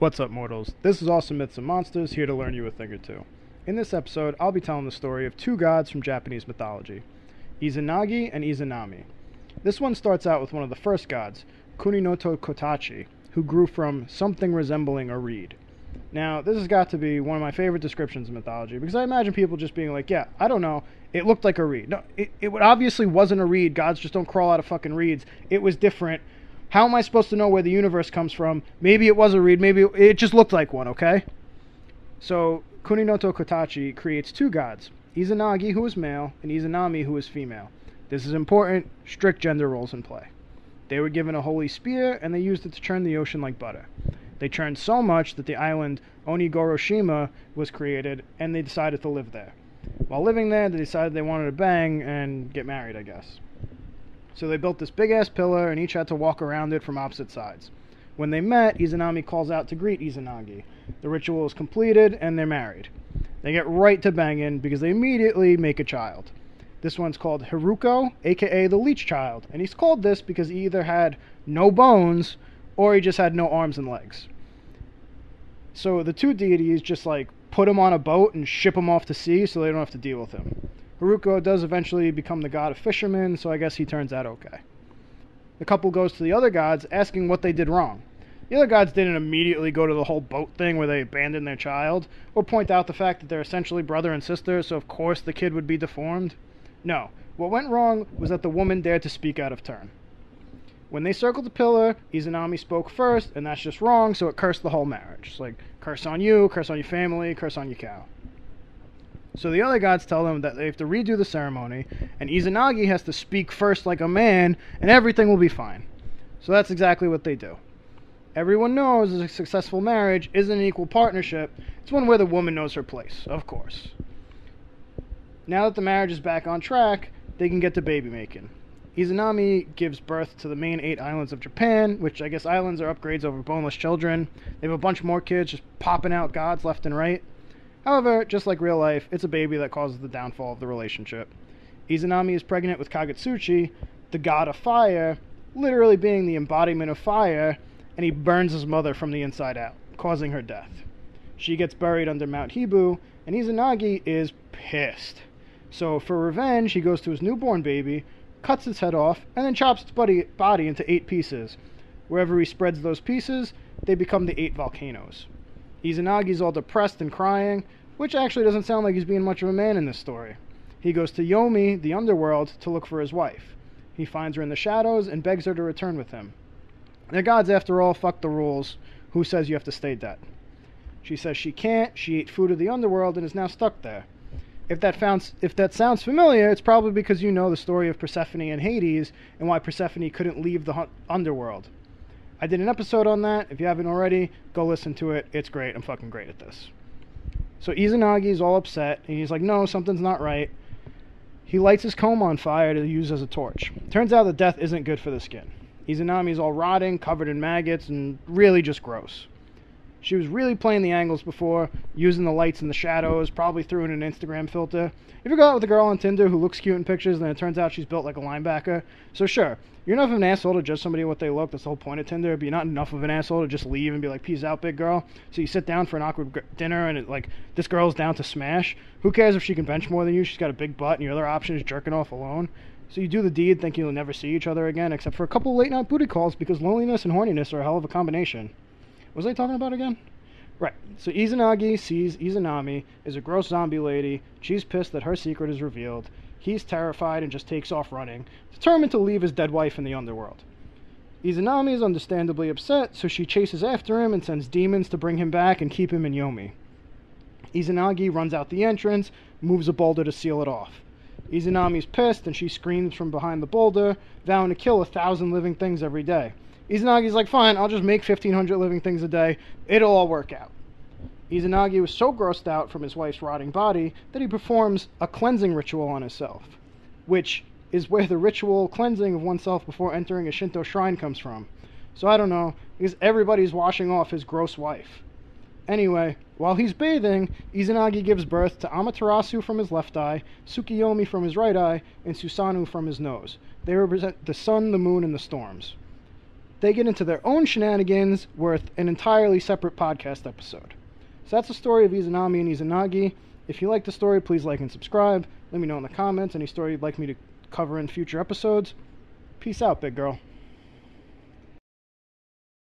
What's up, mortals? This is Awesome Myths and Monsters, here to learn you a thing or two. In this episode, I'll be telling the story of two gods from Japanese mythology Izanagi and Izanami. This one starts out with one of the first gods, Kuninotokotachi, who grew from something resembling a reed. Now, this has got to be one of my favorite descriptions of mythology because I imagine people just being like, yeah, I don't know, it looked like a reed. No, it, it obviously wasn't a reed. Gods just don't crawl out of fucking reeds. It was different. How am I supposed to know where the universe comes from? Maybe it was a reed, maybe it, just looked like one, okay? So, Kuninotokotachi creates two gods Izanagi, who is male, and Izanami, who is female. This is important, strict gender roles in play. They were given a holy spear, and they used it to churn the ocean like butter. They churned so much that the island Onogoroshima was created, and they decided to live there. While living there, they decided they wanted to bang and get married, I guess. So they built this big ass pillar, and each had to walk around it from opposite sides. When they met, Izanami calls out to greet Izanagi. The ritual is completed, and they're married. They get right to banging because they immediately make a child. This one's called Haruko, aka the Leech Child, and he's called this because he either had no bones or he just had no arms and legs. So the two deities just like put him on a boat and ship him off to sea so they don't have to deal with him. Haruko does eventually become the god of fishermen, so I guess he turns out okay. The couple goes to the other gods asking what they did wrong. The other gods didn't immediately go to the whole boat thing where they abandoned their child, or point out the fact that they're essentially brother and sister, so of course the kid would be deformed. No, what went wrong was that the woman dared to speak out of turn. When they circled the pillar, Izanami spoke first, and that's just wrong, so it cursed the whole marriage. It's like, curse on you, curse on your family, curse on your cow. So the other gods tell them that they have to redo the ceremony, and Izanagi has to speak first like a man, and everything will be fine. So that's exactly what they do. Everyone knows a successful marriage isn't an equal partnership, it's one where the woman knows her place, of course. Now that the marriage is back on track, they can get to baby making. Izanami gives birth to the main eight islands of Japan, which I guess islands are upgrades over boneless children. They have a bunch more kids just popping out gods left and right. However, just like real life, it's a baby that causes the downfall of the relationship. Izanami is pregnant with Kagutsuchi, the god of fire, literally being the embodiment of fire, and he burns his mother from the inside out, causing her death. She gets buried under Mount Hibu, and Izanagi is pissed. So, for revenge, he goes to his newborn baby, cuts its head off, and then chops its body into eight pieces. Wherever he spreads those pieces, they become the eight volcanoes. Izanagi's all depressed and crying, which actually doesn't sound like he's being much of a man in this story. He goes to Yomi, the underworld, to look for his wife. He finds her in the shadows and begs her to return with him. The gods, after all, fuck the rules. Who says you have to stay dead? She says she can't. She ate food of the underworld and is now stuck there. If that, founds, if that sounds familiar, it's probably because you know the story of Persephone and Hades and why Persephone couldn't leave the underworld. I did an episode on that. If you haven't already, go listen to it. It's great. I'm fucking great at this. So Izanagi's all upset, and he's like, no, something's not right. He lights his comb on fire to use as a torch. Turns out that death isn't good for the skin. Izanami's all rotting, covered in maggots, and really just gross. She was really playing the angles before, using the lights and the shadows, probably threw in an Instagram filter. If you go out with a girl on Tinder who looks cute in pictures and it turns out she's built like a linebacker, so sure, you're enough of an asshole to judge somebody what they look. That's the whole point of Tinder. But you're not enough of an asshole to just leave and be like, "Peace out, big girl." So you sit down for an awkward g- dinner, and it, like this girl's down to smash. Who cares if she can bench more than you? She's got a big butt, and your other option is jerking off alone. So you do the deed, thinking you'll never see each other again, except for a couple late night booty calls because loneliness and horniness are a hell of a combination. Was I talking about again? Right. So Izanagi sees Izanami is a gross zombie lady. She's pissed that her secret is revealed. He's terrified and just takes off running, determined to leave his dead wife in the underworld. Izanami is understandably upset, so she chases after him and sends demons to bring him back and keep him in Yomi. Izanagi runs out the entrance, moves a boulder to seal it off. Izanami's pissed and she screams from behind the boulder, vowing to kill a thousand living things every day. Izanagi's like, fine, I'll just make 1,500 living things a day. It'll all work out. Izanagi was so grossed out from his wife's rotting body that he performs a cleansing ritual on himself, which is where the ritual cleansing of oneself before entering a Shinto shrine comes from. So I don't know, because everybody's washing off his gross wife. Anyway, while he's bathing, Izanagi gives birth to Amaterasu from his left eye, Tsukiyomi from his right eye, and Susanoo from his nose. They represent the sun, the moon, and the storms. They get into their own shenanigans worth an entirely separate podcast episode. So that's the story of Izanami and Izanagi. If you like the story, please like and subscribe. Let me know in the comments any story you'd like me to cover in future episodes. Peace out, big girl.